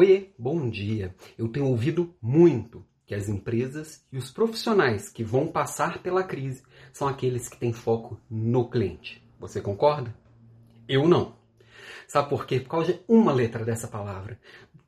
Oiê, bom dia. Eu tenho ouvido muito que as empresas e os profissionais que vão passar pela crise são aqueles que têm foco no cliente. Você concorda? Eu não. Sabe por quê? Por causa de uma letra dessa palavra.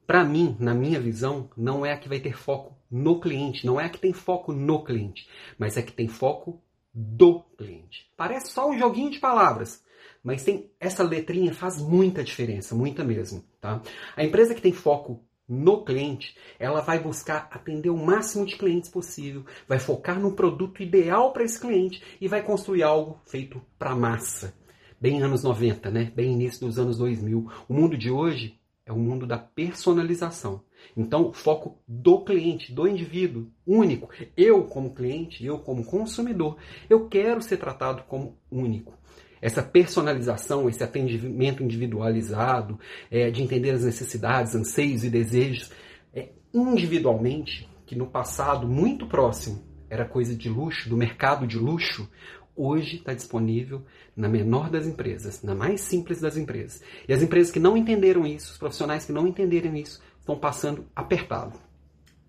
Para mim, na minha visão, não é a que vai ter foco no cliente, não é a que tem foco no cliente, mas é a que tem foco do cliente. Parece só um joguinho de palavras, mas tem essa letrinha faz muita diferença, muita mesmo, tá? A empresa que tem foco no cliente, ela vai buscar atender o máximo de clientes possível, vai focar no produto ideal para esse cliente e vai construir algo feito para massa. Bem anos 90, né? Bem início dos anos 2000. O mundo de hoje é o mundo da personalização. Então, foco do cliente, do indivíduo único. Eu, como cliente, eu, como consumidor, eu quero ser tratado como único essa personalização, esse atendimento individualizado, é, de entender as necessidades, anseios e desejos, é, individualmente, que no passado muito próximo era coisa de luxo, do mercado de luxo, hoje está disponível na menor das empresas, na mais simples das empresas. E as empresas que não entenderam isso, os profissionais que não entenderam isso, estão passando apertado.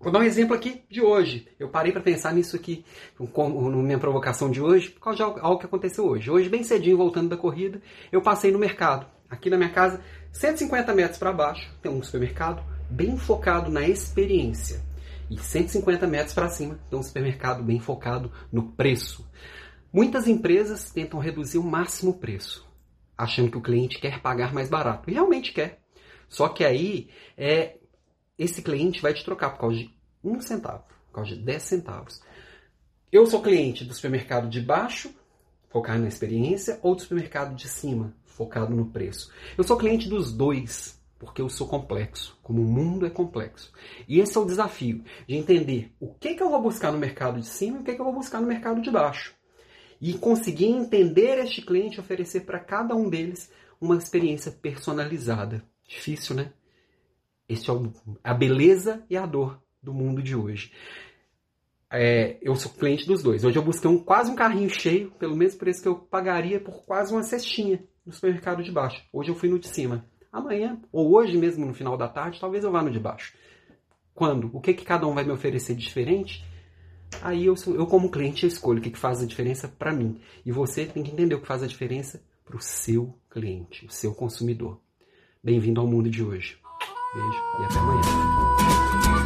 Vou dar um exemplo aqui de hoje. Eu parei para pensar nisso aqui, na minha provocação de hoje, por causa de algo que aconteceu hoje. Hoje, bem cedinho, voltando da corrida, eu passei no mercado. Aqui na minha casa, 150 metros para baixo, tem um supermercado bem focado na experiência. E 150 metros para cima, tem um supermercado bem focado no preço. Muitas empresas tentam reduzir o máximo o preço, achando que o cliente quer pagar mais barato. E realmente quer. Só que aí é, esse cliente vai te trocar por causa de um centavo, por causa de 10 centavos. Eu sou cliente do supermercado de baixo, focado na experiência, ou do supermercado de cima, focado no preço. Eu sou cliente dos dois, porque eu sou complexo, como o mundo é complexo. E esse é o desafio de entender o que, que eu vou buscar no mercado de cima e o que, que eu vou buscar no mercado de baixo. E conseguir entender este cliente e oferecer para cada um deles uma experiência personalizada. Difícil, né? Este é a beleza e a dor do mundo de hoje. É, eu sou cliente dos dois. Hoje eu busquei um, quase um carrinho cheio, pelo mesmo preço que eu pagaria por quase uma cestinha no supermercado de baixo. Hoje eu fui no de cima. Amanhã, ou hoje mesmo no final da tarde, talvez eu vá no de baixo. Quando? O que, que cada um vai me oferecer de diferente? Aí eu, eu como cliente, eu escolho o que, que faz a diferença para mim. E você tem que entender o que faz a diferença para o seu cliente, o seu consumidor. Bem-vindo ao mundo de hoje. Beijo e até amanhã.